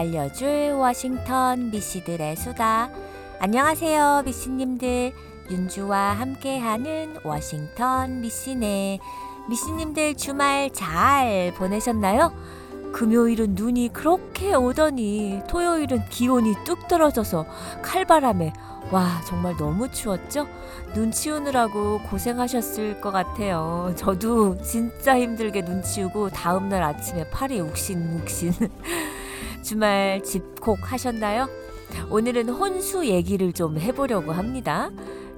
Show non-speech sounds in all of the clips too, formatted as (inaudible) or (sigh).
날려줄 워싱턴 미씨들의 수다. 안녕하세요, 미씨님들. 윤주와 함께하는 워싱턴 미씨네. 미씨님들 주말 잘 보내셨나요? 금요일은 눈이 그렇게 오더니 토요일은 기온이 뚝 떨어져서 칼바람에 와 정말 너무 추웠죠? 눈 치우느라고 고생하셨을 것 같아요. 저도 진짜 힘들게 눈 치우고 다음날 아침에 팔이 욱신욱신 주말 집콕 하셨나요? 오늘은 혼수 얘기를 좀 해보려고 합니다.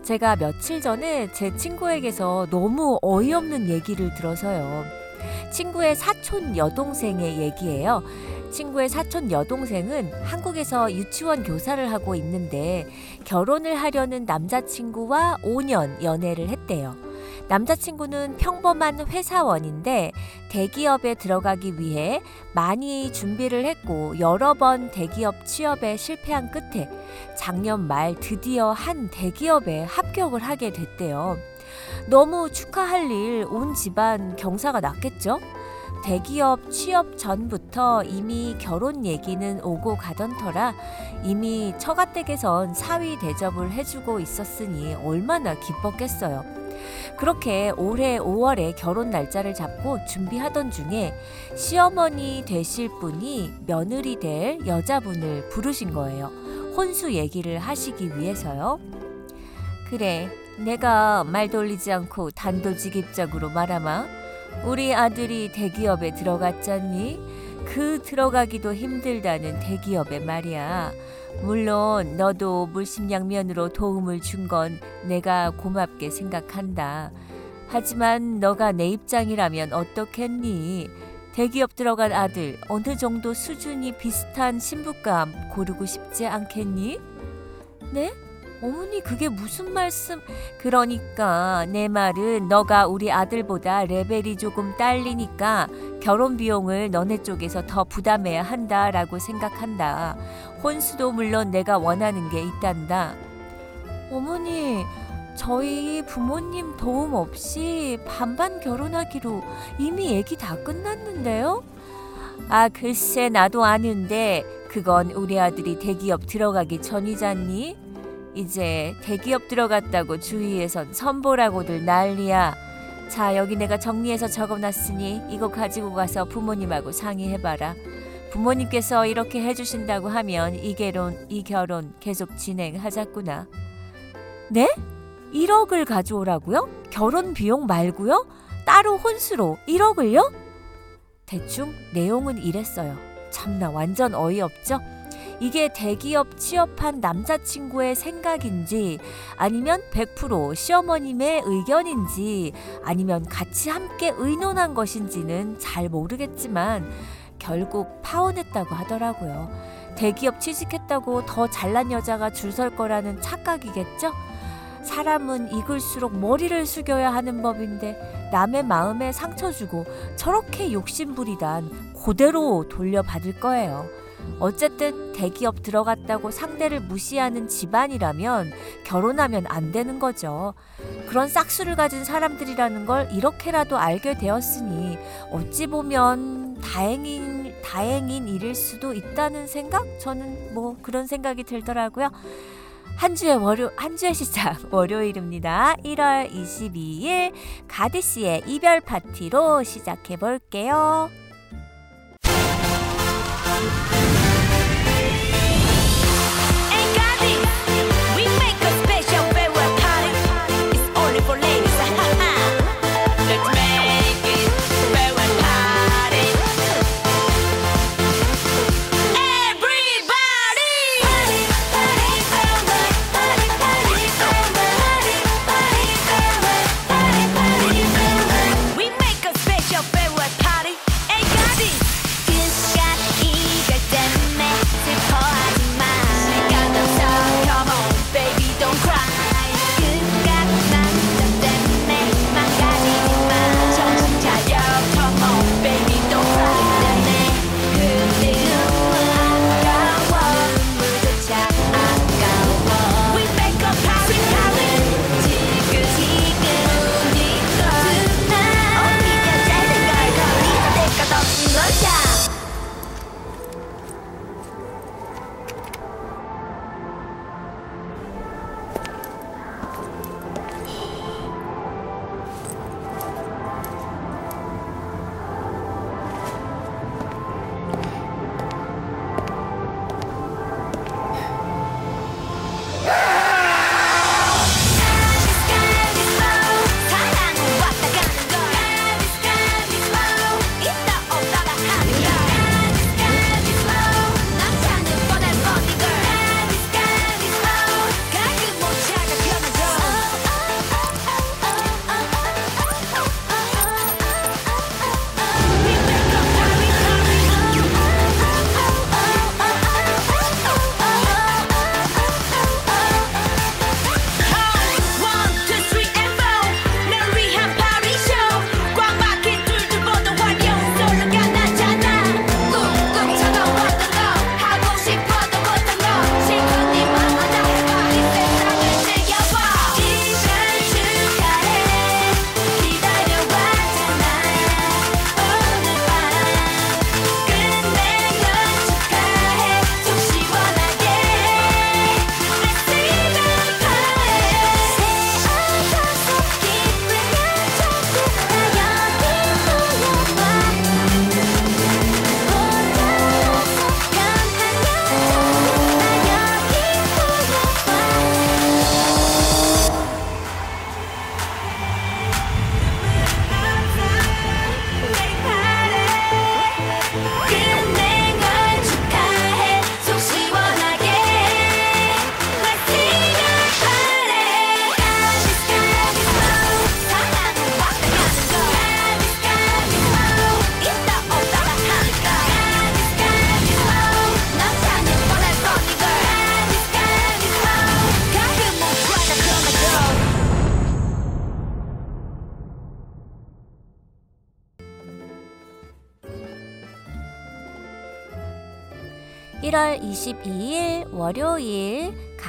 제가 며칠 전에 제 친구에게서 너무 어이없는 얘기를 들어서요. 친구의 사촌 여동생의 얘기예요. 친구의 사촌 여동생은 한국에서 유치원 교사를 하고 있는데 결혼을 하려는 남자친구와 5년 연애를 했대요. 남자친구는 평범한 회사원인데 대기업에 들어가기 위해 많이 준비를 했고 여러 번 대기업 취업에 실패한 끝에 작년 말 드디어 한 대기업에 합격을 하게 됐대요. 너무 축하할 일 온 집안 경사가 났겠죠? 대기업 취업 전부터 이미 결혼 얘기는 오고 가던 터라 이미 처가댁에선 사위 대접을 해주고 있었으니 얼마나 기뻤겠어요. 그렇게 올해 5월에 결혼 날짜를 잡고 준비하던 중에 시어머니 되실 분이 며느리 될 여자분을 부르신 거예요. 혼수 얘기를 하시기 위해서요. 그래, 내가 말 돌리지 않고 단도직입적으로 말하마. 우리 아들이 대기업에 들어갔잖니? 그 들어가기도 힘들다는 대기업에 말이야. 물론 너도 물심양면으로 도움을 준 건 내가 고맙게 생각한다. 하지만 너가 내 입장이라면 어떻겠니? 대기업 들어간 아들 어느 정도 수준이 비슷한 신부감 고르고 싶지 않겠니? 네? 어머니 그게 무슨 말씀? 그러니까 내 말은 너가 우리 아들보다 레벨이 조금 딸리니까 결혼 비용을 너네 쪽에서 더 부담해야 한다라고 생각한다. 혼수도 물론 내가 원하는 게 있단다. 어머니 저희 부모님 도움 없이 반반 결혼하기로 이미 얘기 다 끝났는데요? 아 글쎄 나도 아는데 그건 우리 아들이 대기업 들어가기 전이잖니? 이제 대기업 들어갔다고 주위에선 선보라고들 난리야. 자, 여기 내가 정리해서 적어놨으니 이거 가지고 가서 부모님하고 상의해봐라. 부모님께서 이렇게 해주신다고 하면 이 결혼, 이 결혼 계속 진행하자꾸나. 네? 1억을 가져오라고요? 결혼 비용 말고요? 따로 혼수로 1억을요? 대충 내용은 이랬어요. 참나 완전 어이없죠? 이게 대기업 취업한 남자친구의 생각인지 아니면 100% 시어머님의 의견인지 아니면 같이 함께 의논한 것인지는 잘 모르겠지만 결국 파혼했다고 하더라고요. 대기업 취직했다고 더 잘난 여자가 줄 설 거라는 착각이겠죠? 사람은 익을수록 머리를 숙여야 하는 법인데 남의 마음에 상처 주고 저렇게 욕심부리단 그대로 돌려받을 거예요. 어쨌든 대기업 들어갔다고 상대를 무시하는 집안이라면 결혼하면 안 되는 거죠. 그런 싹수를 가진 사람들이라는 걸 이렇게라도 알게 되었으니 어찌 보면 다행인 다행인 일일 수도 있다는 생각? 저는 뭐 그런 생각이 들더라고요. 한 주의 월요 한 주의 시작 월요일입니다. 1월 22일 가디 씨의 이별 파티로 시작해 볼게요.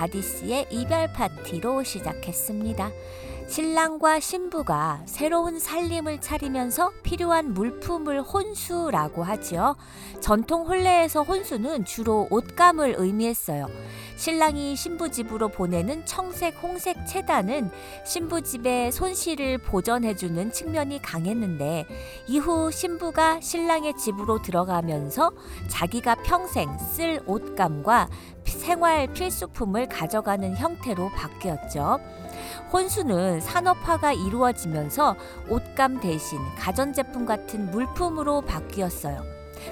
월요일 가디스의 이별 파티로 시작했습니다. 신랑과 신부가 새로운 살림을 차리면서 필요한 물품을 혼수라고 하지요. 전통 혼례에서 혼수는 주로 옷감을 의미했어요. 신랑이 신부 집으로 보내는 청색, 홍색 채단은 신부 집의 손실을 보전해주는 측면이 강했는데 이후 신부가 신랑의 집으로 들어가면서 자기가 평생 쓸 옷감과 생활 필수품을 가져가는 형태로 바뀌었죠. 혼수는 산업화가 이루어지면서 옷감 대신 가전제품 같은 물품으로 바뀌었어요.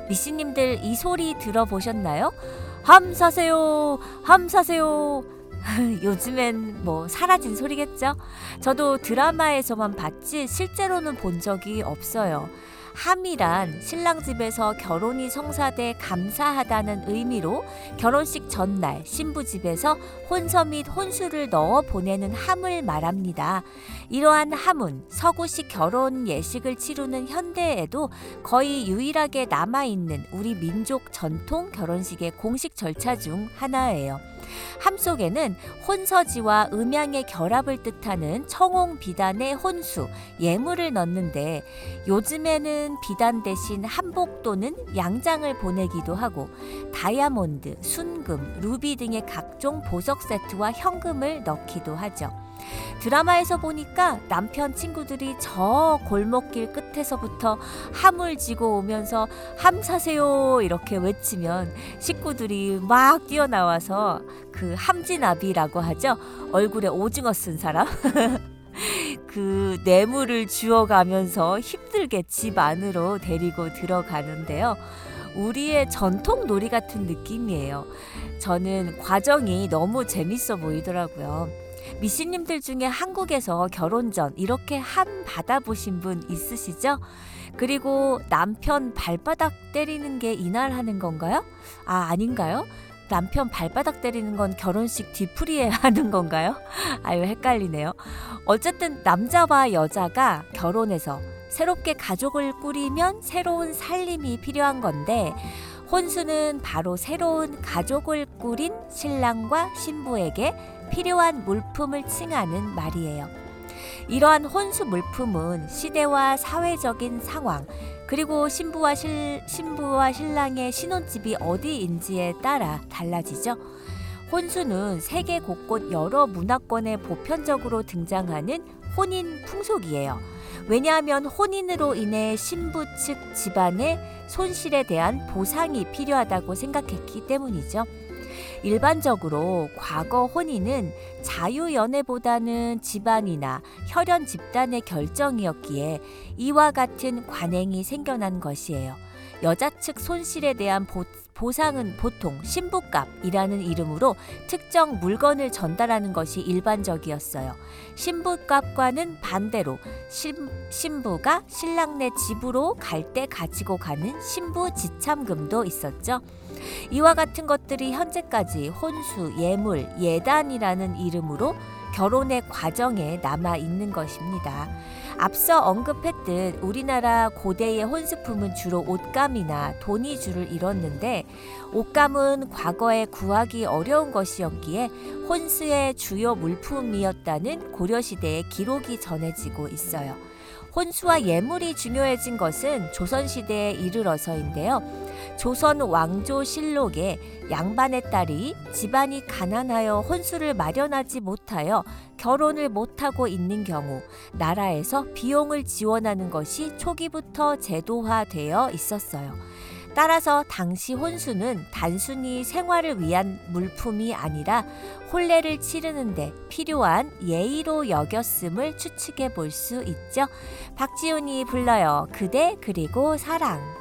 미씨님들 이 소리 들어보셨나요? 함 사세요, 함 사세요. (laughs) 요즘엔 뭐 사라진 소리겠죠? 저도 드라마에서만 봤지 실제로는 본 적이 없어요. 함이란 신랑 집에서 결혼이 성사돼 감사하다는 의미로 결혼식 전날 신부 집에서 혼서 및 혼수를 넣어 보내는 함을 말합니다. 이러한 함은 서구식 결혼 예식을 치르는 현대에도 거의 유일하게 남아있는 우리 민족 전통 결혼식의 공식 절차 중 하나예요. 함 속에는 혼서지와 음양의 결합을 뜻하는 청홍 비단의 혼수, 예물을 넣는데 요즘에는 비단 대신 한복 또는 양장을 보내기도 하고 다이아몬드, 순금, 루비 등의 각종 보석 세트와 현금을 넣기도 하죠. 드라마에서 보니까 남편 친구들이 저 골목길 끝에서부터 함을 지고 오면서 함 사세요 이렇게 외치면 식구들이 막 뛰어나와서 그 함진아비라고 하죠. 얼굴에 오징어 쓴 사람. (laughs) 그 뇌물을 주워가면서 힘들게 집 안으로 데리고 들어가는데요. 우리의 전통 놀이 같은 느낌이에요. 저는 과정이 너무 재밌어 보이더라고요. 미씨님들 중에 한국에서 결혼 전 이렇게 함 받아보신 분 있으시죠? 그리고 남편 발바닥 때리는 게 이날 하는 건가요? 아, 아닌가요? 남편 발바닥 때리는 건 결혼식 뒤풀이에 (laughs) 하는 건가요? 아유, 헷갈리네요. 어쨌든 남자와 여자가 결혼해서 새롭게 가족을 꾸리면 새로운 살림이 필요한 건데, 혼수는 바로 새로운 가족을 꾸린 신랑과 신부에게 필요한 물품을 칭하는 말이에요. 이러한 혼수 물품은 시대와 사회적인 상황, 그리고 신부와 실, 신부와 신랑의 신혼집이 어디인지에 따라 달라지죠. 혼수는 세계 곳곳 여러 문화권에 보편적으로 등장하는 혼인 풍속이에요. 왜냐하면 혼인으로 인해 신부 측 집안의 손실에 대한 보상이 필요하다고 생각했기 때문이죠. 일반적으로 과거 혼인은 자유연애보다는 집안이나 혈연 집단의 결정이었기에 이와 같은 관행이 생겨난 것이에요. 여자 측 손실에 대한 보, 보상은 보통 신부값이라는 이름으로 특정 물건을 전달하는 것이 일반적이었어요. 신부값과는 반대로 신, 신부가 신랑네 집으로 갈 때 가지고 가는 신부 지참금도 있었죠. 이와 같은 것들이 현재까지 혼수, 예물, 예단이라는 이름으로 결혼의 과정에 남아 있는 것입니다. 앞서 언급했듯 우리나라 고대의 혼수품은 주로 옷감이나 돈이 주를 이뤘는데 옷감은 과거에 구하기 어려운 것이었기에 혼수의 주요 물품이었다는 고려시대의 기록이 전해지고 있어요. 혼수와 예물이 중요해진 것은 조선시대에 이르러서인데요. 조선 왕조 실록에 양반의 딸이 집안이 가난하여 혼수를 마련하지 못하여 결혼을 못하고 있는 경우 나라에서 비용을 지원하는 것이 초기부터 제도화되어 있었어요. 따라서 당시 혼수는 단순히 생활을 위한 물품이 아니라 혼례를 치르는데 필요한 예의로 여겼음을 추측해 볼 수 있죠. 박지훈이 불러요. 그대 그리고 사랑.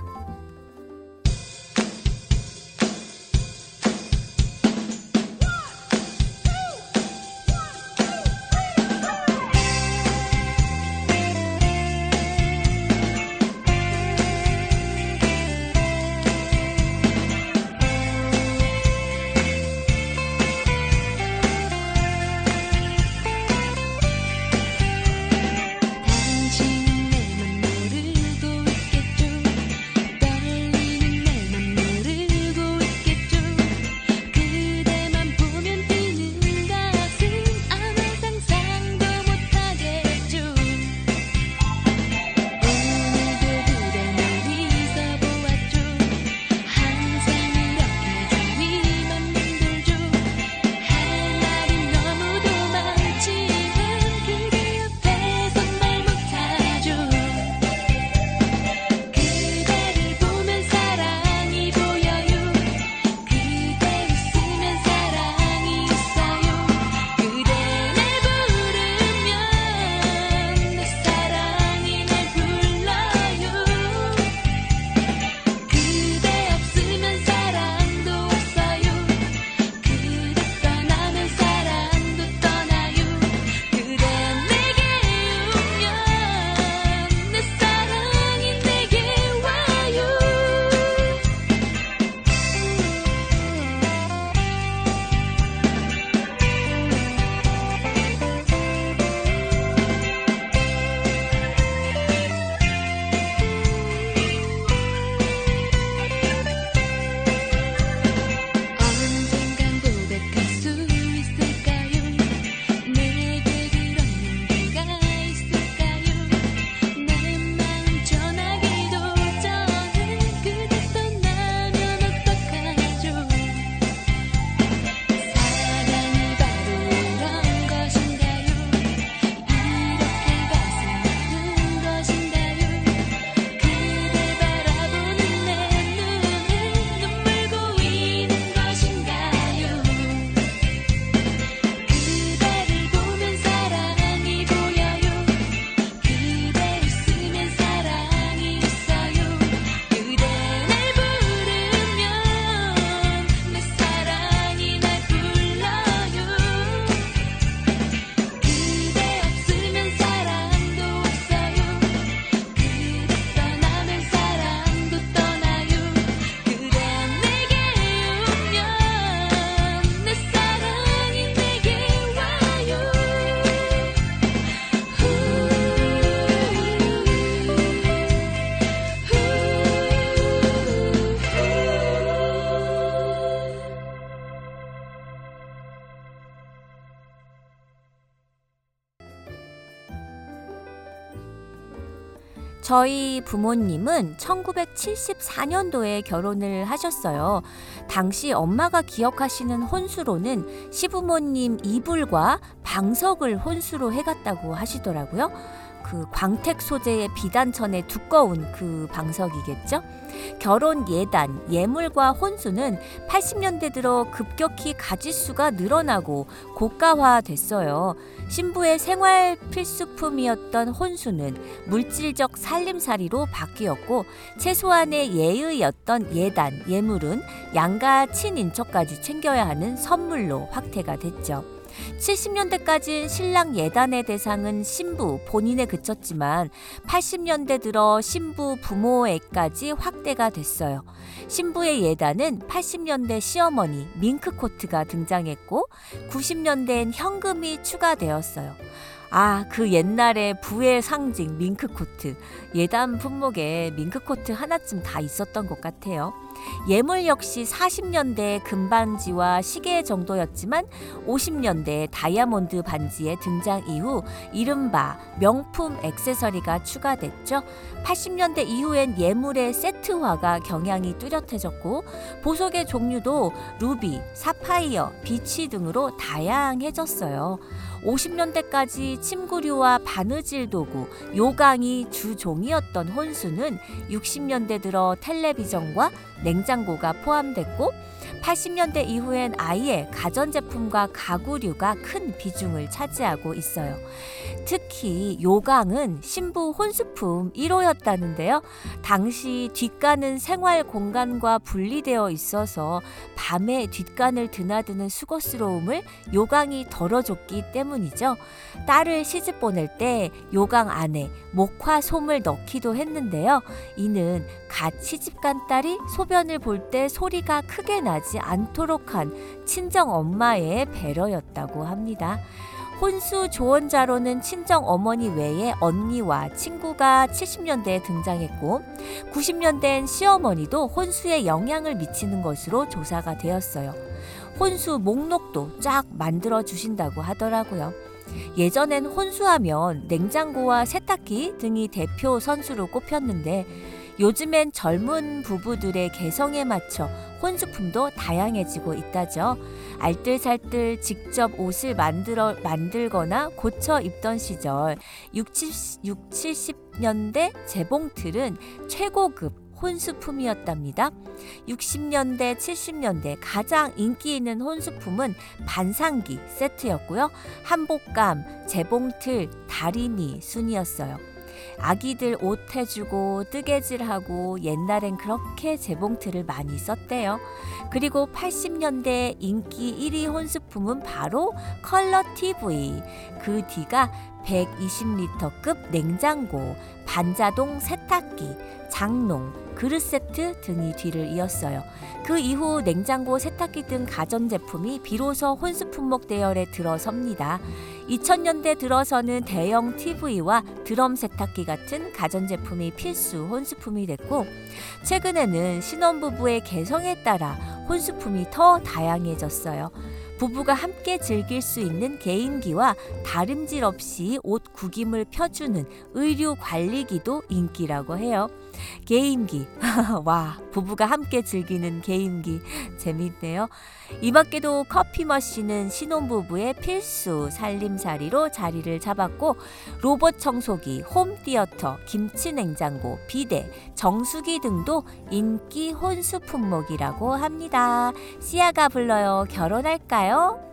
저희 부모님은 1974년도에 결혼을 하셨어요. 당시 엄마가 기억하시는 혼수로는 시부모님 이불과 방석을 혼수로 해갔다고 하시더라고요. 그 광택 소재의 비단천에 두꺼운 그 방석이겠죠? 결혼 예단, 예물과 혼수는 80년대 들어 급격히 가짓수가 늘어나고 고가화됐어요. 신부의 생활 필수품이었던 혼수는 물질적 살림살이로 바뀌었고 최소한의 예의였던 예단, 예물은 양가 친인척까지 챙겨야 하는 선물로 확대가 됐죠. 70년대까지 신랑 예단의 대상은 신부 본인에 그쳤지만 80년대 들어 신부 부모에까지 확대가 됐어요. 신부의 예단은 80년대 시어머니 밍크 코트가 등장했고 90년대엔 현금이 추가되었어요. 아, 그 옛날에 부의 상징 밍크 코트. 예단 품목에 밍크 코트 하나쯤 다 있었던 것 같아요. 예물 역시 40년대 금반지와 시계 정도였지만 50년대 다이아몬드 반지의 등장 이후 이른바 명품 액세서리가 추가됐죠. 80년대 이후엔 예물의 세트화가 경향이 뚜렷해졌고 보석의 종류도 루비, 사파이어, 비치 등으로 다양해졌어요. 50년대까지 침구류와 바느질 도구, 요강이 주종이었던 혼수는 60년대 들어 텔레비전과 냉장고가 포함됐고 80년대 이후엔 아예 가전제품과 가구류가 큰 비중을 차지하고 있어요. 특히 요강은 신부 혼수품 1호였다는데요. 당시 뒷간은 생활 공간과 분리되어 있어서 밤에 뒷간을 드나드는 수고스러움을 요강이 덜어줬기 때문이죠. 딸을 시집 보낼 때 요강 안에 목화 솜을 넣기도 했는데요. 이는 갓 시집간 딸이 소변을 볼 때 소리가 크게 나지 않도록 한 친정 엄마의 배려였다고 합니다. 혼수 조언자로는 친정 어머니 외에 언니와 친구가 70년대에 등장했고 90년대엔 시어머니도 혼수에 영향을 미치는 것으로 조사가 되었어요. 혼수 목록도 쫙 만들어 주신다고 하더라고요. 예전엔 혼수하면 냉장고와 세탁기 등이 대표 선수로 꼽혔는데 요즘엔 젊은 부부들의 개성에 맞춰 혼수품도 다양해지고 있다죠. 알뜰살뜰 직접 옷을 만들어 만들거나 고쳐 입던 시절 60, 6, 70년대 재봉틀은 최고급 혼수품이었답니다. 60년대, 70년대 가장 인기 있는 혼수품은 반상기 세트였고요. 한복감, 재봉틀, 다리미 순이었어요. 아기들 옷 해주고 뜨개질하고 옛날엔 그렇게 재봉틀을 많이 썼대요. 그리고 80년대 인기 1위 혼수품은 바로 컬러 TV. 그 뒤가 120리터급 냉장고, 반자동 세탁기, 장롱, 그릇 세트 등이 뒤를 이었어요. 그 이후 냉장고, 세탁기 등 가전제품이 비로소 혼수 품목 대열에 들어섭니다. 2000년대 들어서는 대형 TV와 드럼 세탁기 같은 가전제품이 필수 혼수품이 됐고 최근에는 신혼부부의 개성에 따라 혼수품이 더 다양해졌어요. 부부가 함께 즐길 수 있는 개인기와 다림질 없이 옷 구김을 펴주는 의류 관리기도 인기라고 해요. 게임기. (laughs) 와, 부부가 함께 즐기는 게임기. 재밌네요. 이 밖에도 커피 머신은 신혼부부의 필수 살림살이로 자리를 잡았고, 로봇 청소기, 홈티어터, 김치냉장고, 비데, 정수기 등도 인기 혼수 품목이라고 합니다. 시아가 불러요. 결혼할까요?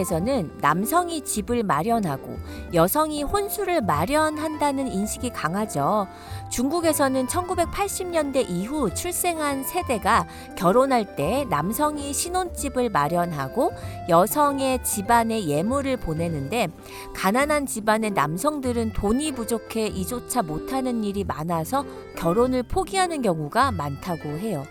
한국에서는 남성이 집을 마련하고 여성이 혼수를 마련한다는 인식이 강하죠. 중국에서는 1980년대 이후 출생한 세대가 결혼할 때 남성이 신혼집을 마련하고 여성의 집안에 예물을 보내는데 가난한 집안의 남성들은 돈이 부족해 이조차 못하는 일이 많아서 결혼을 포기하는 경우가 많다고 해요.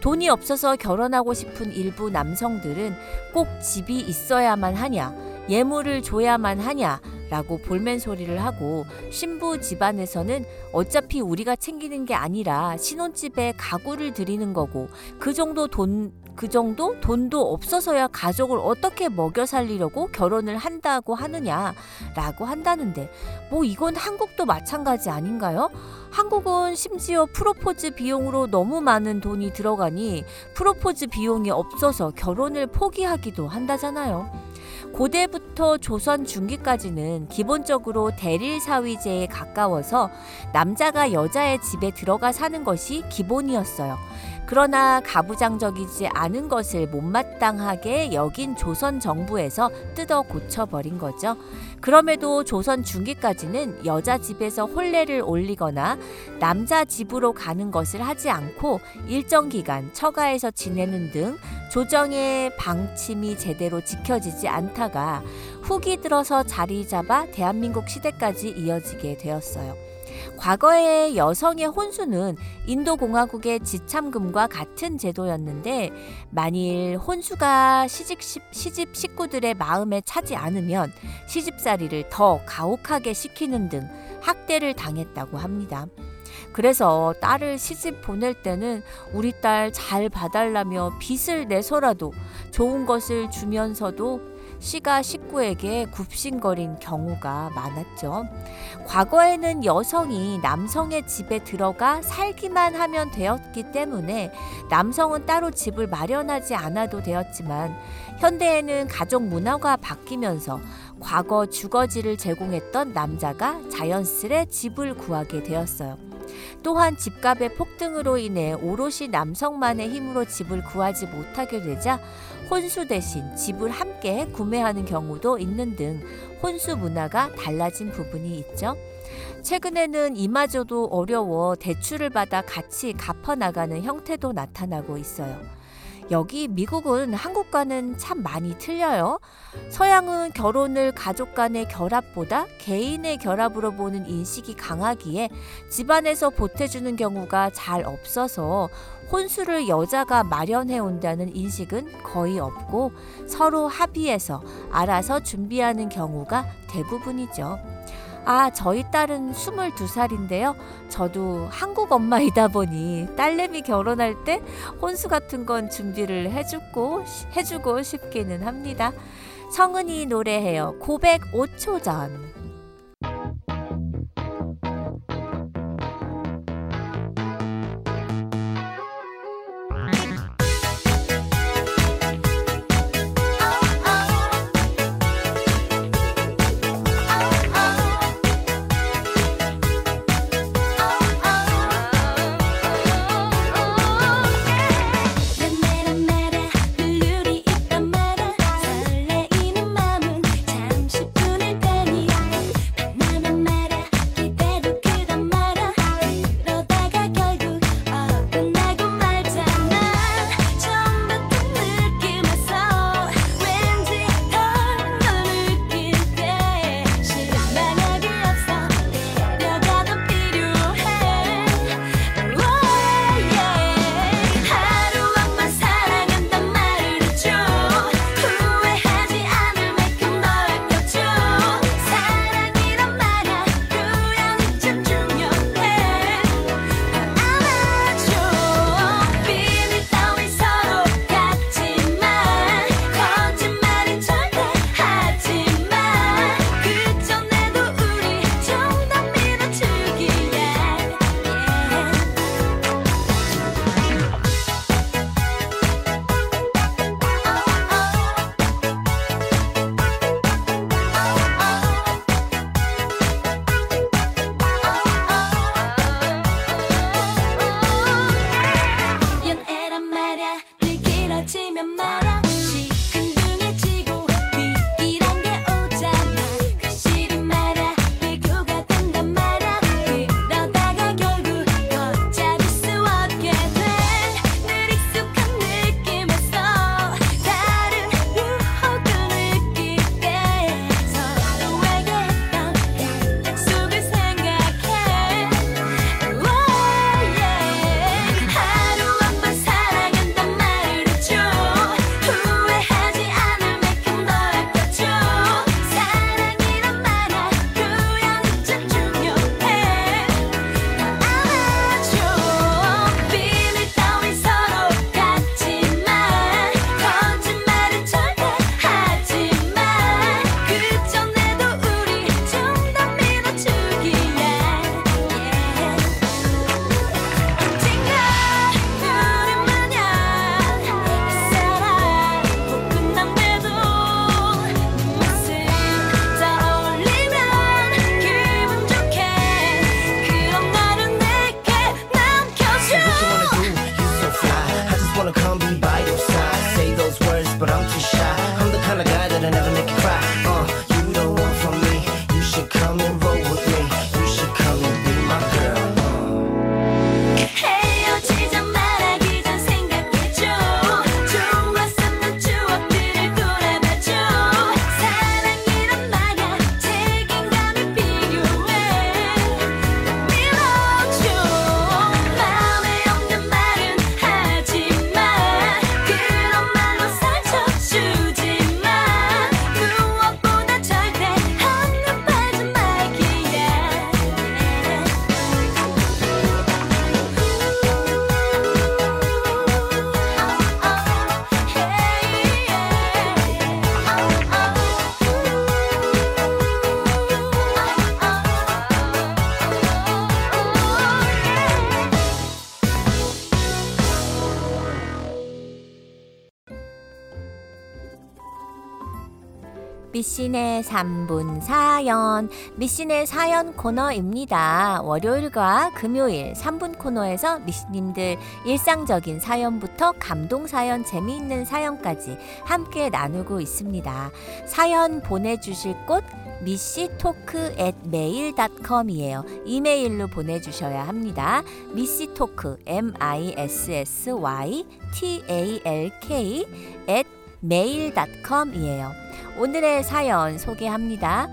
돈이 없어서 결혼하고 싶은 일부 남성들은 꼭 집이 있어야만 하냐, 예물을 줘야만 하냐, 라고 볼멘 소리를 하고 신부 집안에서는 어차피 우리가 챙기는 게 아니라 신혼집에 가구를 드리는 거고 그 정도 돈, 그 정도 돈도 없어서야 가족을 어떻게 먹여 살리려고 결혼을 한다고 하느냐 라고 한다는데 뭐 이건 한국도 마찬가지 아닌가요? 한국은 심지어 프로포즈 비용으로 너무 많은 돈이 들어가니 프로포즈 비용이 없어서 결혼을 포기하기도 한다잖아요. 고대부터 조선 중기까지는 기본적으로 대릴 사위제에 가까워서 남자가 여자의 집에 들어가 사는 것이 기본이었어요. 그러나 가부장적이지 않은 것을 못마땅하게 여긴 조선 정부에서 뜯어 고쳐버린 거죠. 그럼에도 조선 중기까지는 여자 집에서 혼례를 올리거나 남자 집으로 가는 것을 하지 않고 일정 기간 처가에서 지내는 등 조정의 방침이 제대로 지켜지지 않다가 후기 들어서 자리 잡아 대한민국 시대까지 이어지게 되었어요. 과거의 여성의 혼수는 인도공화국의 지참금과 같은 제도였는데 만일 혼수가 시집, 시집 식구들의 마음에 차지 않으면 시집살이를 더 가혹하게 시키는 등 학대를 당했다고 합니다. 그래서 딸을 시집 보낼 때는 우리 딸 잘 봐달라며 빚을 내서라도 좋은 것을 주면서도 씨가 식구에게 굽신거린 경우가 많았죠. 과거에는 여성이 남성의 집에 들어가 살기만 하면 되었기 때문에 남성은 따로 집을 마련하지 않아도 되었지만 현대에는 가족 문화가 바뀌면서 과거 주거지를 제공했던 남자가 자연스레 집을 구하게 되었어요. 또한 집값의 폭등으로 인해 오롯이 남성만의 힘으로 집을 구하지 못하게 되자 혼수 대신 집을 함께 구매하는 경우도 있는 등 혼수 문화가 달라진 부분이 있죠. 최근에는 이마저도 어려워 대출을 받아 같이 갚아 나가는 형태도 나타나고 있어요. 여기 미국은 한국과는 참 많이 틀려요. 서양은 결혼을 가족 간의 결합보다 개인의 결합으로 보는 인식이 강하기에 집안에서 보태주는 경우가 잘 없어서 혼수를 여자가 마련해 온다는 인식은 거의 없고 서로 합의해서 알아서 준비하는 경우가 대부분이죠. 아, 저희 딸은 22살인데요. 저도 한국 엄마이다 보니 딸내미 결혼할 때 혼수 같은 건 준비를 해주고, 해주고 싶기는 합니다. 성은이 노래해요. 고백 5초 전. 미신의 3분 사연, 미신의 사연 코너입니다. 월요일과 금요일 3분 코너에서 미신님들 일상적인 사연부터 감동 사연, 재미있는 사연까지 함께 나누고 있습니다. 사연 보내주실 곳 미씨토크 at mail.com이에요. 이메일로 보내주셔야 합니다. 미씨토크 m i s s y t a l k at mail.com이에요. 오늘의 사연 소개합니다.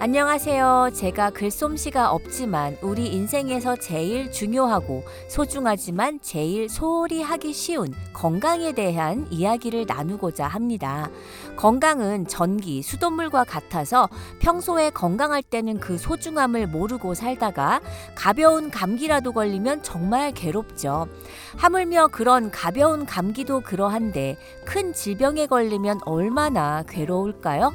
안녕하세요. 제가 글솜씨가 없지만 우리 인생에서 제일 중요하고 소중하지만 제일 소홀히 하기 쉬운 건강에 대한 이야기를 나누고자 합니다. 건강은 전기, 수돗물과 같아서 평소에 건강할 때는 그 소중함을 모르고 살다가 가벼운 감기라도 걸리면 정말 괴롭죠. 하물며 그런 가벼운 감기도 그러한데 큰 질병에 걸리면 얼마나 괴로울까요?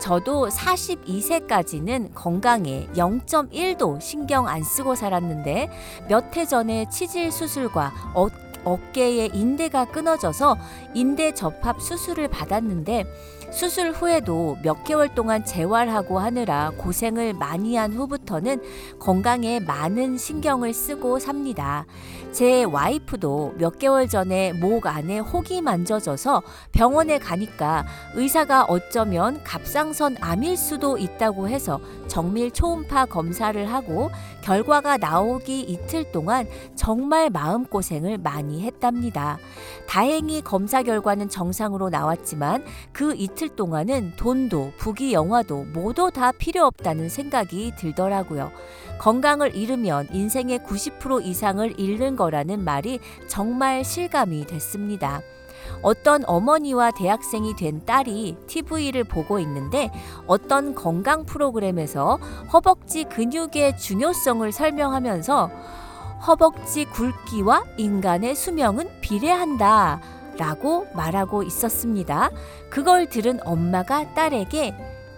저도 42세까지는 건강에 0.1도 신경 안 쓰고 살았는데 몇 해 전에 치질 수술과 어, 어깨에 인대가 끊어져서 인대 접합 수술을 받았는데 수술 후에도 몇 개월 동안 재활하고 하느라 고생을 많이 한 후부터는 건강에 많은 신경을 쓰고 삽니다. 제 와이프도 몇 개월 전에 목 안에 혹이 만져져서 병원에 가니까 의사가 어쩌면 갑상선 암일 수도 있다고 해서 정밀 초음파 검사를 하고 결과가 나오기 이틀 동안 정말 마음고생을 많이 했답니다. 다행히 검사 결과는 정상으로 나왔지만 그 이틀 동안은 돈도 부기 영화도 모두 다 필요 없다는 생각이 들더라고요. 건강을 잃으면 인생의 90% 이상을 잃는 거라는 말이 정말 실감이 됐습니다. 어떤 어머니와 대학생이 된 딸이 TV를 보고 있는데 어떤 건강 프로그램에서 허벅지 근육의 중요성을 설명하면서 허벅지 굵기와 인간의 수명은 비례한다. 라고 말하고 있었습니다. 그걸 들은 엄마가 딸에게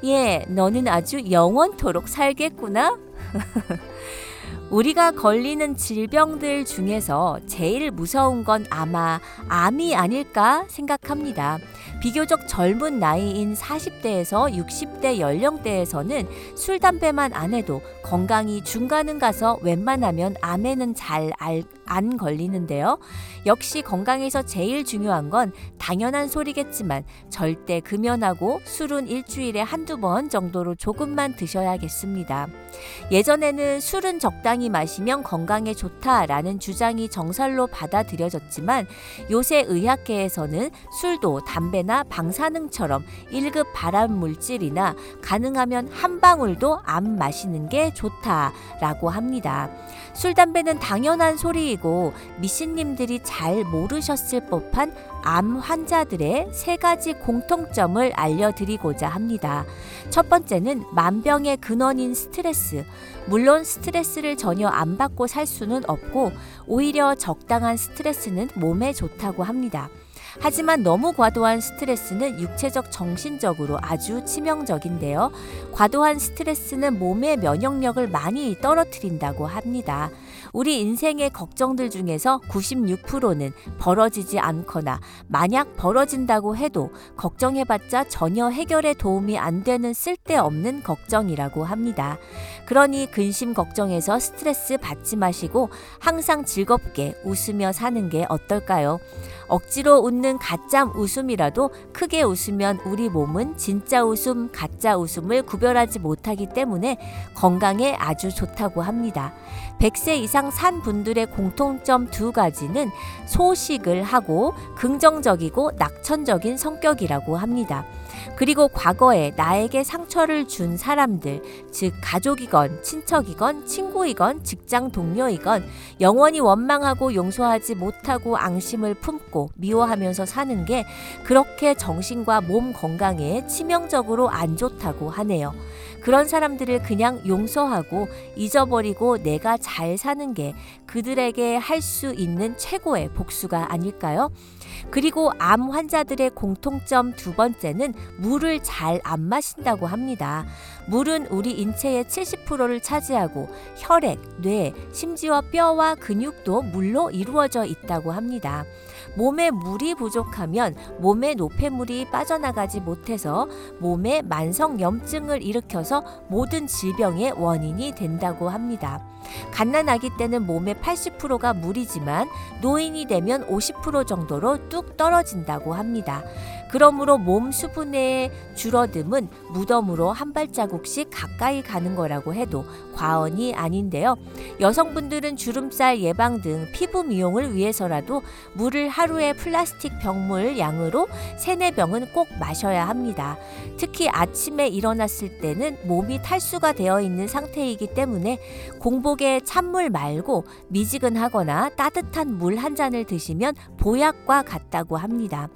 예, 너는 아주 영원토록 살겠구나. (laughs) 우리가 걸리는 질병들 중에서 제일 무서운 건 아마 암이 아닐까 생각합니다. 비교적 젊은 나이인 40대에서 60대 연령대에서는 술, 담배만 안 해도 건강이 중간은 가서 웬만하면 암에는 잘 안 걸리는데요. 역시 건강에서 제일 중요한 건 당연한 소리겠지만 절대 금연하고 술은 일주일에 한두 번 정도로 조금만 드셔야겠습니다. 예전에는 술은 적당히 마시면 건강에 좋다라는 주장이 정설로 받아들여졌지만 요새 의학계에서는 술도 담배나 방사능처럼 1급 발암 물질이나 가능하면 한 방울도 안 마시는 게 좋다라고 합니다. 술, 담배는 당연한 소리이고 미신님들이 잘 모르셨을 법한 암 환자들의 세 가지 공통점을 알려드리고자 합니다. 첫 번째는 만병의 근원인 스트레스. 물론 스트레스를 전혀 안 받고 살 수는 없고 오히려 적당한 스트레스는 몸에 좋다고 합니다. 하지만 너무 과도한 스트레스는 육체적, 정신적으로 아주 치명적인데요. 과도한 스트레스는 몸의 면역력을 많이 떨어뜨린다고 합니다. 우리 인생의 걱정들 중에서 96%는 벌어지지 않거나 만약 벌어진다고 해도 걱정해봤자 전혀 해결에 도움이 안 되는 쓸데없는 걱정이라고 합니다. 그러니 근심 걱정에서 스트레스 받지 마시고 항상 즐겁게 웃으며 사는 게 어떨까요? 억지로 웃는 가짜 웃음이라도 크게 웃으면 우리 몸은 진짜 웃음, 가짜 웃음을 구별하지 못하기 때문에 건강에 아주 좋다고 합니다. 100세 이상 산 분들의 공통점 두 가지는 소식을 하고 긍정적이고 낙천적인 성격이라고 합니다. 그리고 과거에 나에게 상처를 준 사람들, 즉 가족이건 친척이건 친구이건 직장 동료이건 영원히 원망하고 용서하지 못하고 앙심을 품고 미워하면서 사는 게 그렇게 정신과 몸 건강에 치명적으로 안 좋다고 하네요. 그런 사람들을 그냥 용서하고 잊어버리고 내가 잘 사는 게 그들에게 할 수 있는 최고의 복수가 아닐까요? 그리고 암 환자들의 공통점 두 번째는 물을 잘 안 마신다고 합니다. 물은 우리 인체의 70%를 차지하고 혈액, 뇌, 심지어 뼈와 근육도 물로 이루어져 있다고 합니다. 몸에 물이 부족하면 몸의 노폐물이 빠져나가지 못해서 몸에 만성염증을 일으켜서 모든 질병의 원인이 된다고 합니다. 갓난아기 때는 몸의 80%가 물이지만 노인이 되면 50% 정도로 뚝 떨어진다고 합니다. 그러므로 몸 수분의 줄어듦은 무덤으로 한 발자국씩 가까이 가는 거라고 해도 과언이 아닌데요. 여성분들은 주름살 예방 등 피부 미용을 위해서라도 물을 하루에 플라스틱 병물 양으로 세네 병은 꼭 마셔야 합니다. 특히 아침에 일어났을 때는 몸이 탈수가 되어 있는 상태이기 때문에 공복에 찬물 말고 미지근하거나 따뜻한 물 한 잔을 드시면 보약과 같다고 합니다.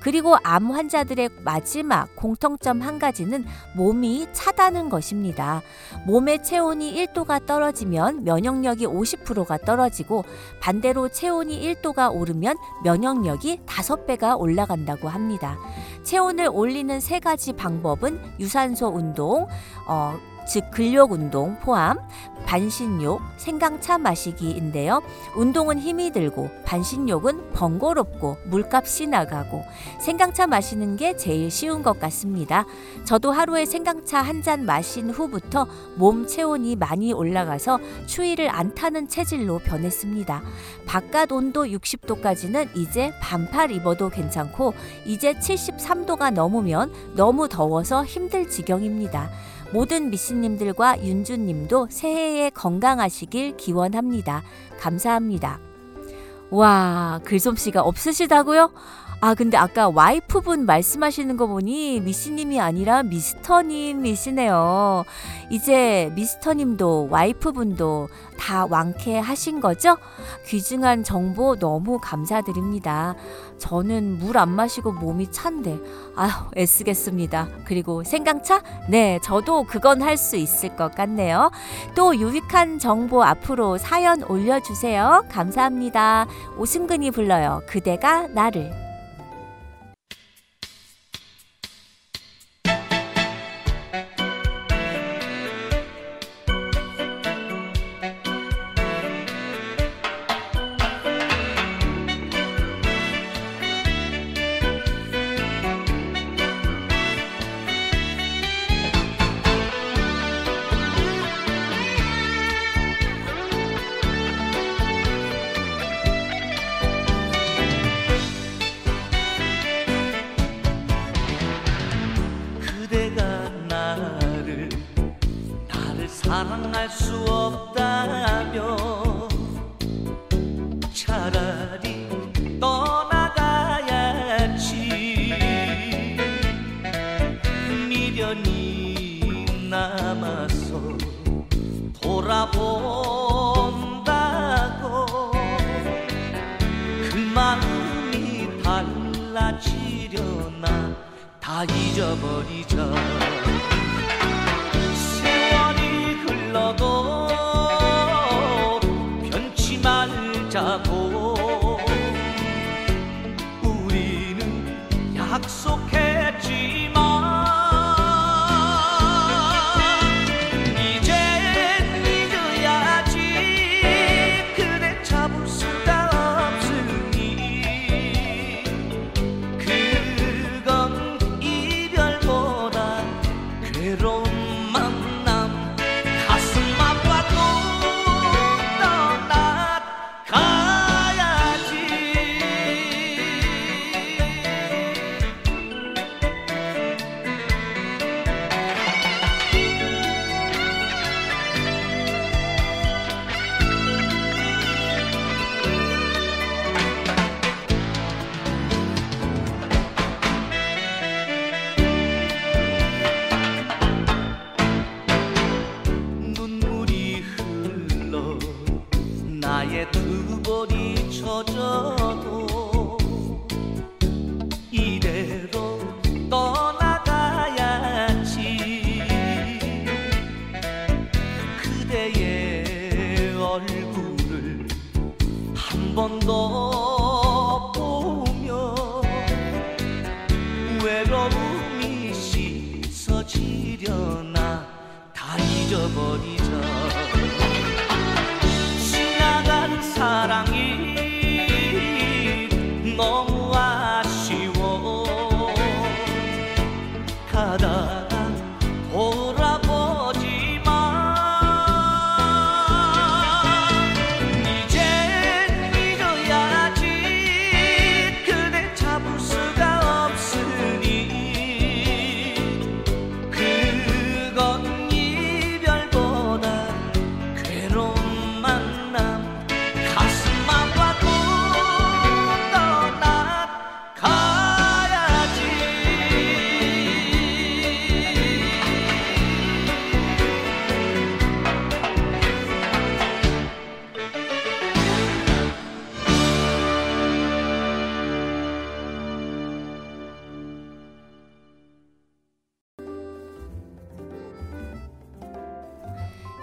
그리고 암 환자들의 마지막 공통점 한 가지는 몸이 차다는 것입니다. 몸의 체온이 1도가 떨어지면 면역력이 50%가 떨어지고 반대로 체온이 1도가 오르면 면역력이 5배가 올라간다고 합니다. 체온을 올리는 세 가지 방법은 유산소 운동, 어, 즉 근력 운동 포함 반신욕, 생강차 마시기인데요. 운동은 힘이 들고 반신욕은 번거롭고 물값이 나가고 생강차 마시는 게 제일 쉬운 것 같습니다. 저도 하루에 생강차 한 잔 마신 후부터 몸 체온이 많이 올라가서 추위를 안 타는 체질로 변했습니다. 바깥 온도 60도까지는 이제 반팔 입어도 괜찮고 이제 73도가 넘으면 너무 더워서 힘들 지경입니다. 모든 미씨님들과 윤주님도 새해에 건강하시길 기원합니다. 감사합니다. 와, 글솜씨가 없으시다고요? 아, 근데 아까 와이프분 말씀하시는 거 보니 미씨님이 아니라 미스터님이시네요. 이제 미스터님도 와이프분도 다 완쾌하신 거죠? 귀중한 정보 너무 감사드립니다. 저는 물 안 마시고 몸이 찬데, 아휴, 애쓰겠습니다. 그리고 생강차? 네, 저도 그건 할 수 있을 것 같네요. 또 유익한 정보 앞으로 사연 올려주세요. 감사합니다. 오승근이 불러요. 그대가 나를.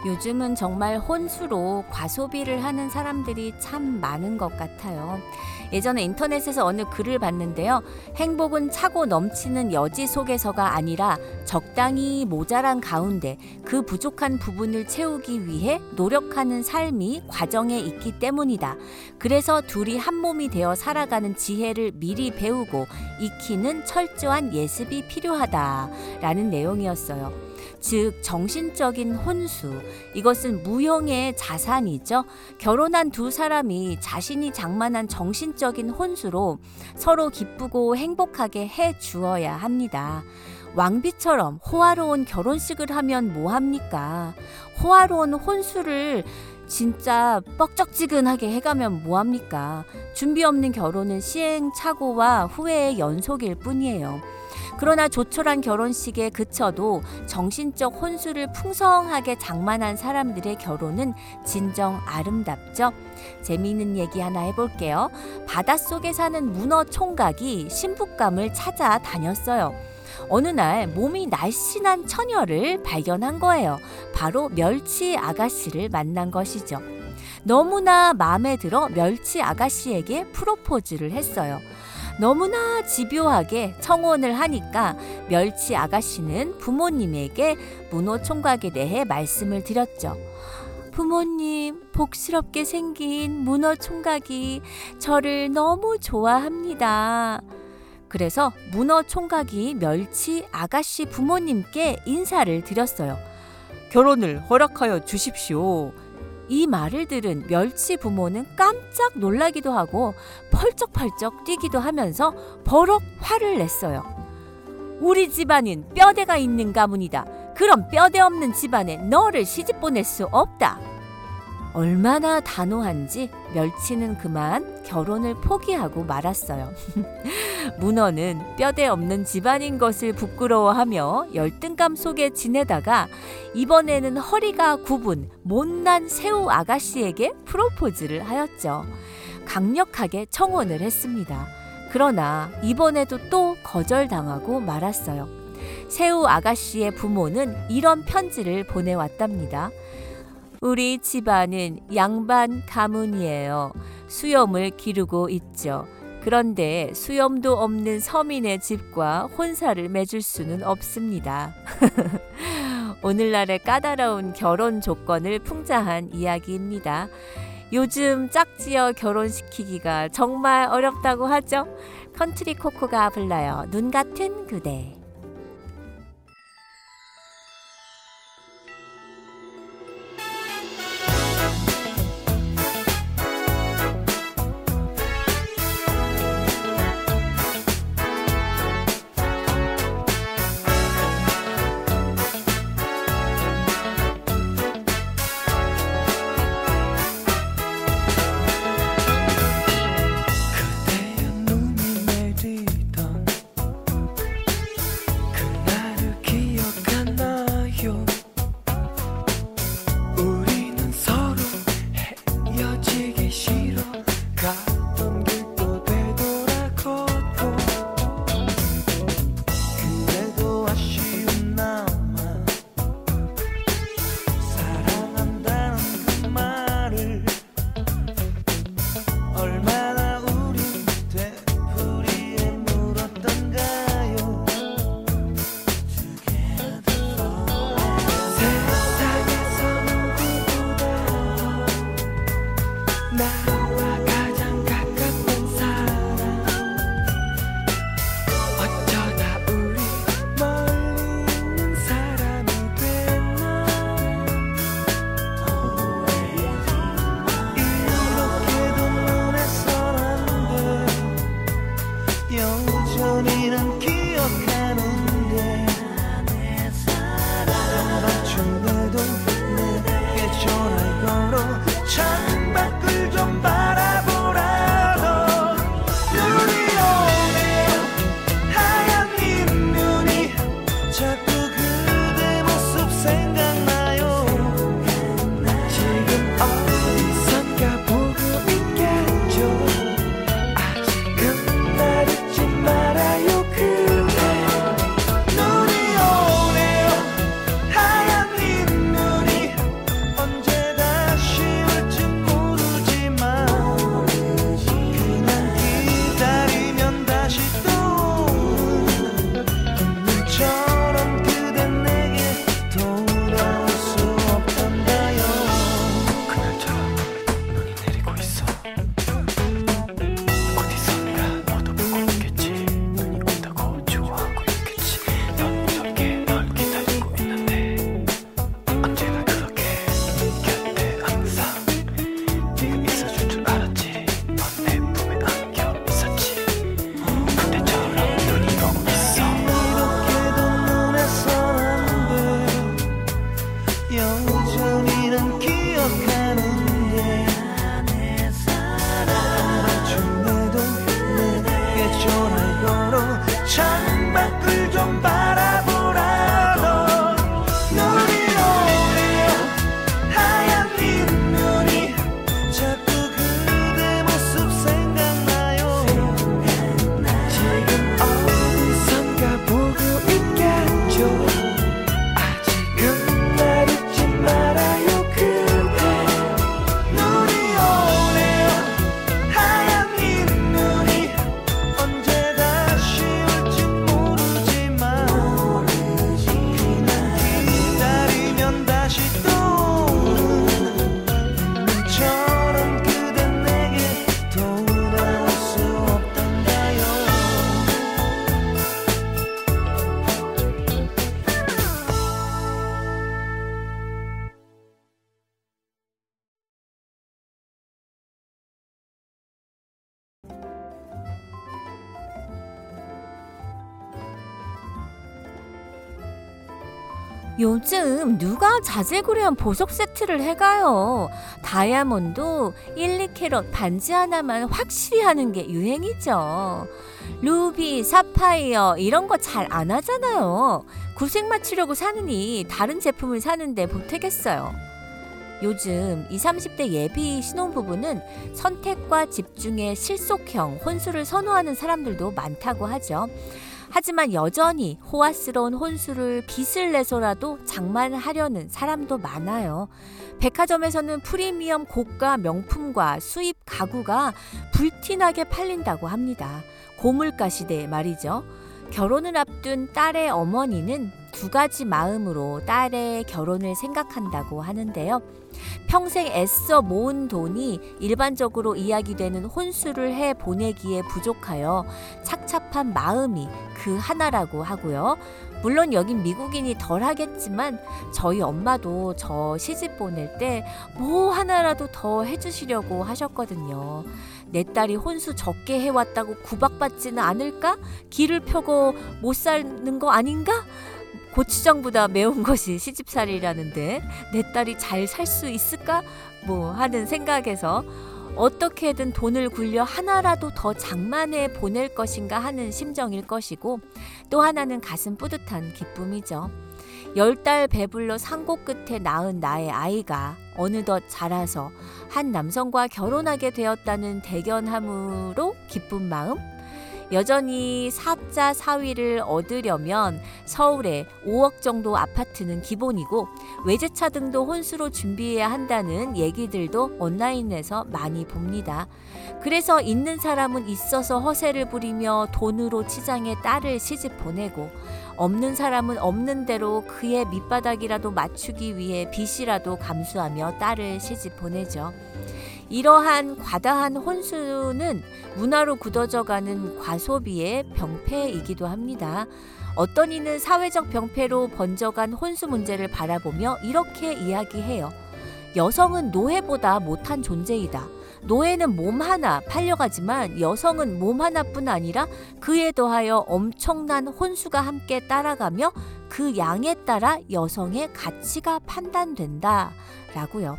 요즘은 정말 혼수로 과소비를 하는 사람들이 참 많은 것 같아요. 예전에 인터넷에서 어느 글을 봤는데요. 행복은 차고 넘치는 여지 속에서가 아니라 적당히 모자란 가운데 그 부족한 부분을 채우기 위해 노력하는 삶이 과정에 있기 때문이다. 그래서 둘이 한 몸이 되어 살아가는 지혜를 미리 배우고 익히는 철저한 예습이 필요하다. 라는 내용이었어요. 즉 정신적인 혼수 이것은 무형의 자산이죠. 결혼한 두 사람이 자신이 장만한 정신적인 혼수로 서로 기쁘고 행복하게 해 주어야 합니다. 왕비처럼 호화로운 결혼식을 하면 뭐 합니까? 호화로운 혼수를 진짜 뻑적지근하게 해가면 뭐 합니까? 준비 없는 결혼은 시행착오와 후회의 연속일 뿐이에요. 그러나 조촐한 결혼식에 그쳐도 정신적 혼수를 풍성하게 장만한 사람들의 결혼은 진정 아름답죠. 재미있는 얘기 하나 해볼게요. 바닷속에 사는 문어 총각이 신부감을 찾아 다녔어요. 어느 날 몸이 날씬한 처녀를 발견한 거예요. 바로 멸치 아가씨를 만난 것이죠. 너무나 마음에 들어 멸치 아가씨에게 프로포즈를 했어요. 너무나 집요하게 청혼을 하니까 멸치 아가씨는 부모님에게 문어 총각에 대해 말씀을 드렸죠. 부모님, 복스럽게 생긴 문어 총각이 저를 너무 좋아합니다. 그래서 문어 총각이 멸치 아가씨 부모님께 인사를 드렸어요. 결혼을 허락하여 주십시오. 이 말을 들은 멸치 부모는 깜짝 놀라기도 하고 펄쩍펄쩍 뛰기도 하면서 버럭 화를 냈어요. 우리 집안은 뼈대가 있는 가문이다. 그럼 뼈대 없는 집안에 너를 시집 보낼 수 없다. 얼마나 단호한지 멸치는 그만 결혼을 포기하고 말았어요. (laughs) 문어는 뼈대 없는 집안인 것을 부끄러워하며 열등감 속에 지내다가 이번에는 허리가 굽은 못난 새우 아가씨에게 프로포즈를 하였죠. 강력하게 청혼을 했습니다. 그러나 이번에도 또 거절당하고 말았어요. 새우 아가씨의 부모는 이런 편지를 보내왔답니다. 우리 집안은 양반 가문이에요. 수염을 기르고 있죠. 그런데 수염도 없는 서민의 집과 혼사를 맺을 수는 없습니다. (laughs) 오늘날의 까다로운 결혼 조건을 풍자한 이야기입니다. 요즘 짝지어 결혼시키기가 정말 어렵다고 하죠. 컨트리 코코가 불러요. 눈 같은 그대. 요즘 누가 자질구레한 보석 세트를 해가요. 다이아몬드 1, 2캐럿 반지 하나만 확실히 하는 게 유행이죠. 루비, 사파이어 이런 거 잘 안 하잖아요. 구색 맞추려고 사느니 다른 제품을 사는데 보태겠어요. 요즘 20, 30대 예비 신혼부부는 선택과 집중의 실속형 혼수를 선호하는 사람들도 많다고 하죠. 하지만 여전히 호화스러운 혼수를 빚을 내서라도 장만하려는 사람도 많아요. 백화점에서는 프리미엄 고가 명품과 수입 가구가 불티나게 팔린다고 합니다. 고물가 시대에 말이죠. 결혼을 앞둔 딸의 어머니는 두 가지 마음으로 딸의 결혼을 생각한다고 하는데요. 평생 애써 모은 돈이 일반적으로 이야기되는 혼수를 해 보내기에 부족하여 착잡한 마음이 그 하나라고 하고요. 물론 여긴 미국인이 덜 하겠지만 저희 엄마도 저 시집 보낼 때 뭐 하나라도 더 해주시려고 하셨거든요. 내 딸이 혼수 적게 해왔다고 구박받지는 않을까? 길을 펴고 못 사는 거 아닌가? 고추장보다 매운 것이 시집살이라는데 내 딸이 잘 살 수 있을까? 뭐 하는 생각에서 어떻게든 돈을 굴려 하나라도 더 장만해 보낼 것인가 하는 심정일 것이고 또 하나는 가슴 뿌듯한 기쁨이죠. 열 달 배불러 산고 끝에 낳은 나의 아이가 어느덧 자라서 한 남성과 결혼하게 되었다는 대견함으로 기쁜 마음 여전히 사자 사위를 얻으려면 서울에 5억 정도 아파트는 기본이고 외제차 등도 혼수로 준비해야 한다는 얘기들도 온라인에서 많이 봅니다. 그래서 있는 사람은 있어서 허세를 부리며 돈으로 치장해 딸을 시집 보내고 없는 사람은 없는 대로 그의 밑바닥이라도 맞추기 위해 빚이라도 감수하며 딸을 시집 보내죠. 이러한 과다한 혼수는 문화로 굳어져가는 과소비의 병폐이기도 합니다. 어떤 이는 사회적 병폐로 번져간 혼수 문제를 바라보며 이렇게 이야기해요. 여성은 노예보다 못한 존재이다. 노예는 몸 하나 팔려가지만 여성은 몸 하나뿐 아니라 그에 더하여 엄청난 혼수가 함께 따라가며 그 양에 따라 여성의 가치가 판단된다. 라고요.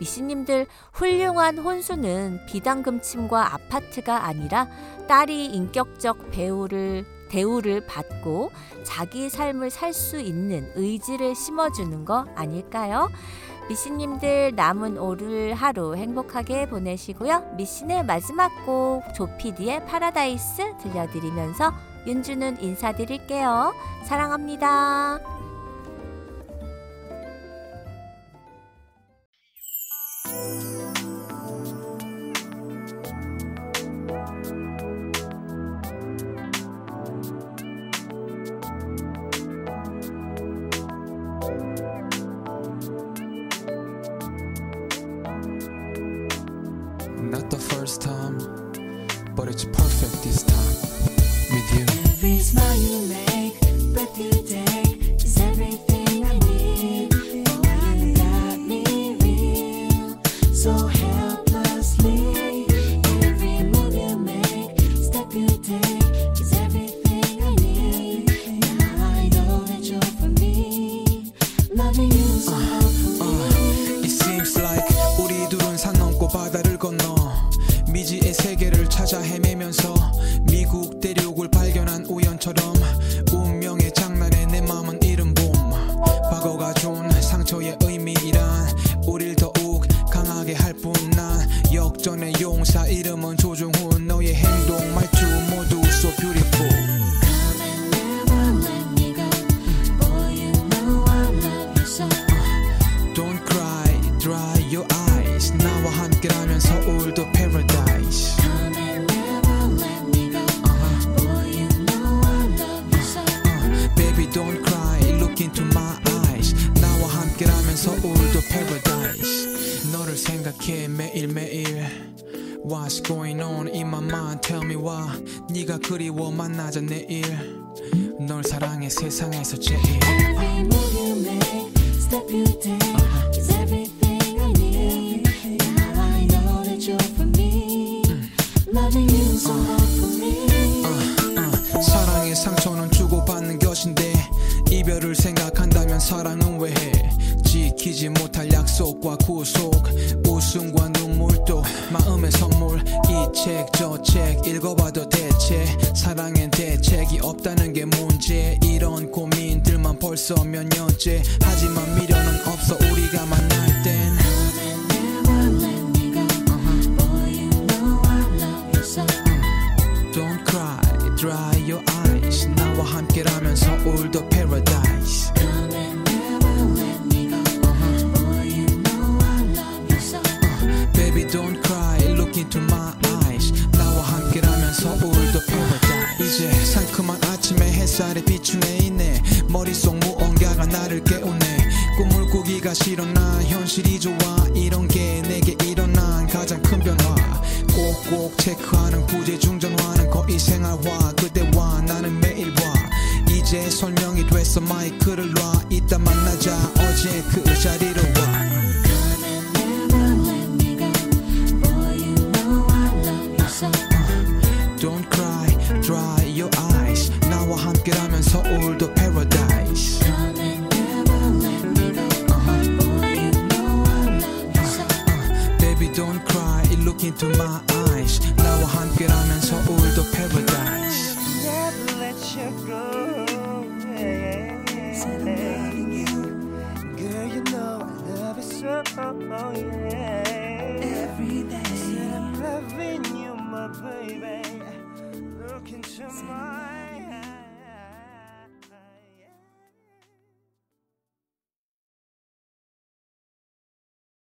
미씨님들 훌륭한 혼수는 비당금 침과 아파트가 아니라 딸이 인격적 배우를 대우를 받고 자기 삶을 살 수 있는 의지를 심어주는 거 아닐까요? 미씨님들 남은 오늘 하루 행복하게 보내시고요. 미씨의 마지막 곡 조피디의 파라다이스 들려드리면서 윤주는 인사드릴게요. 사랑합니다. Not the first time, but it's perfect this time with you. Every smile you make, breath you 웃음과 눈물도 마음의 선물. 이 책 저 책 읽어봐도 대체 사랑엔 대책이 없다는 게 문제. 이런 고민들만 벌써 몇 년째. 하지만 미련은 없어 우리가 만날 땐. Don't cry, dry your eyes. 나와 함께라면 서울도 paradise 머릿속 무언가가 나를 깨우네. 꿈을 꾸기가 싫어 난 현실이 좋아. 이런 게 내게 일어난 가장 큰 변화. 꼭꼭 체크하는 부재 중전화는 거의 생활화. 그대와 나는 매일 봐. 이제 설명이 됐어 마이크를 놔. 이따 만나자. 어제 그 자리로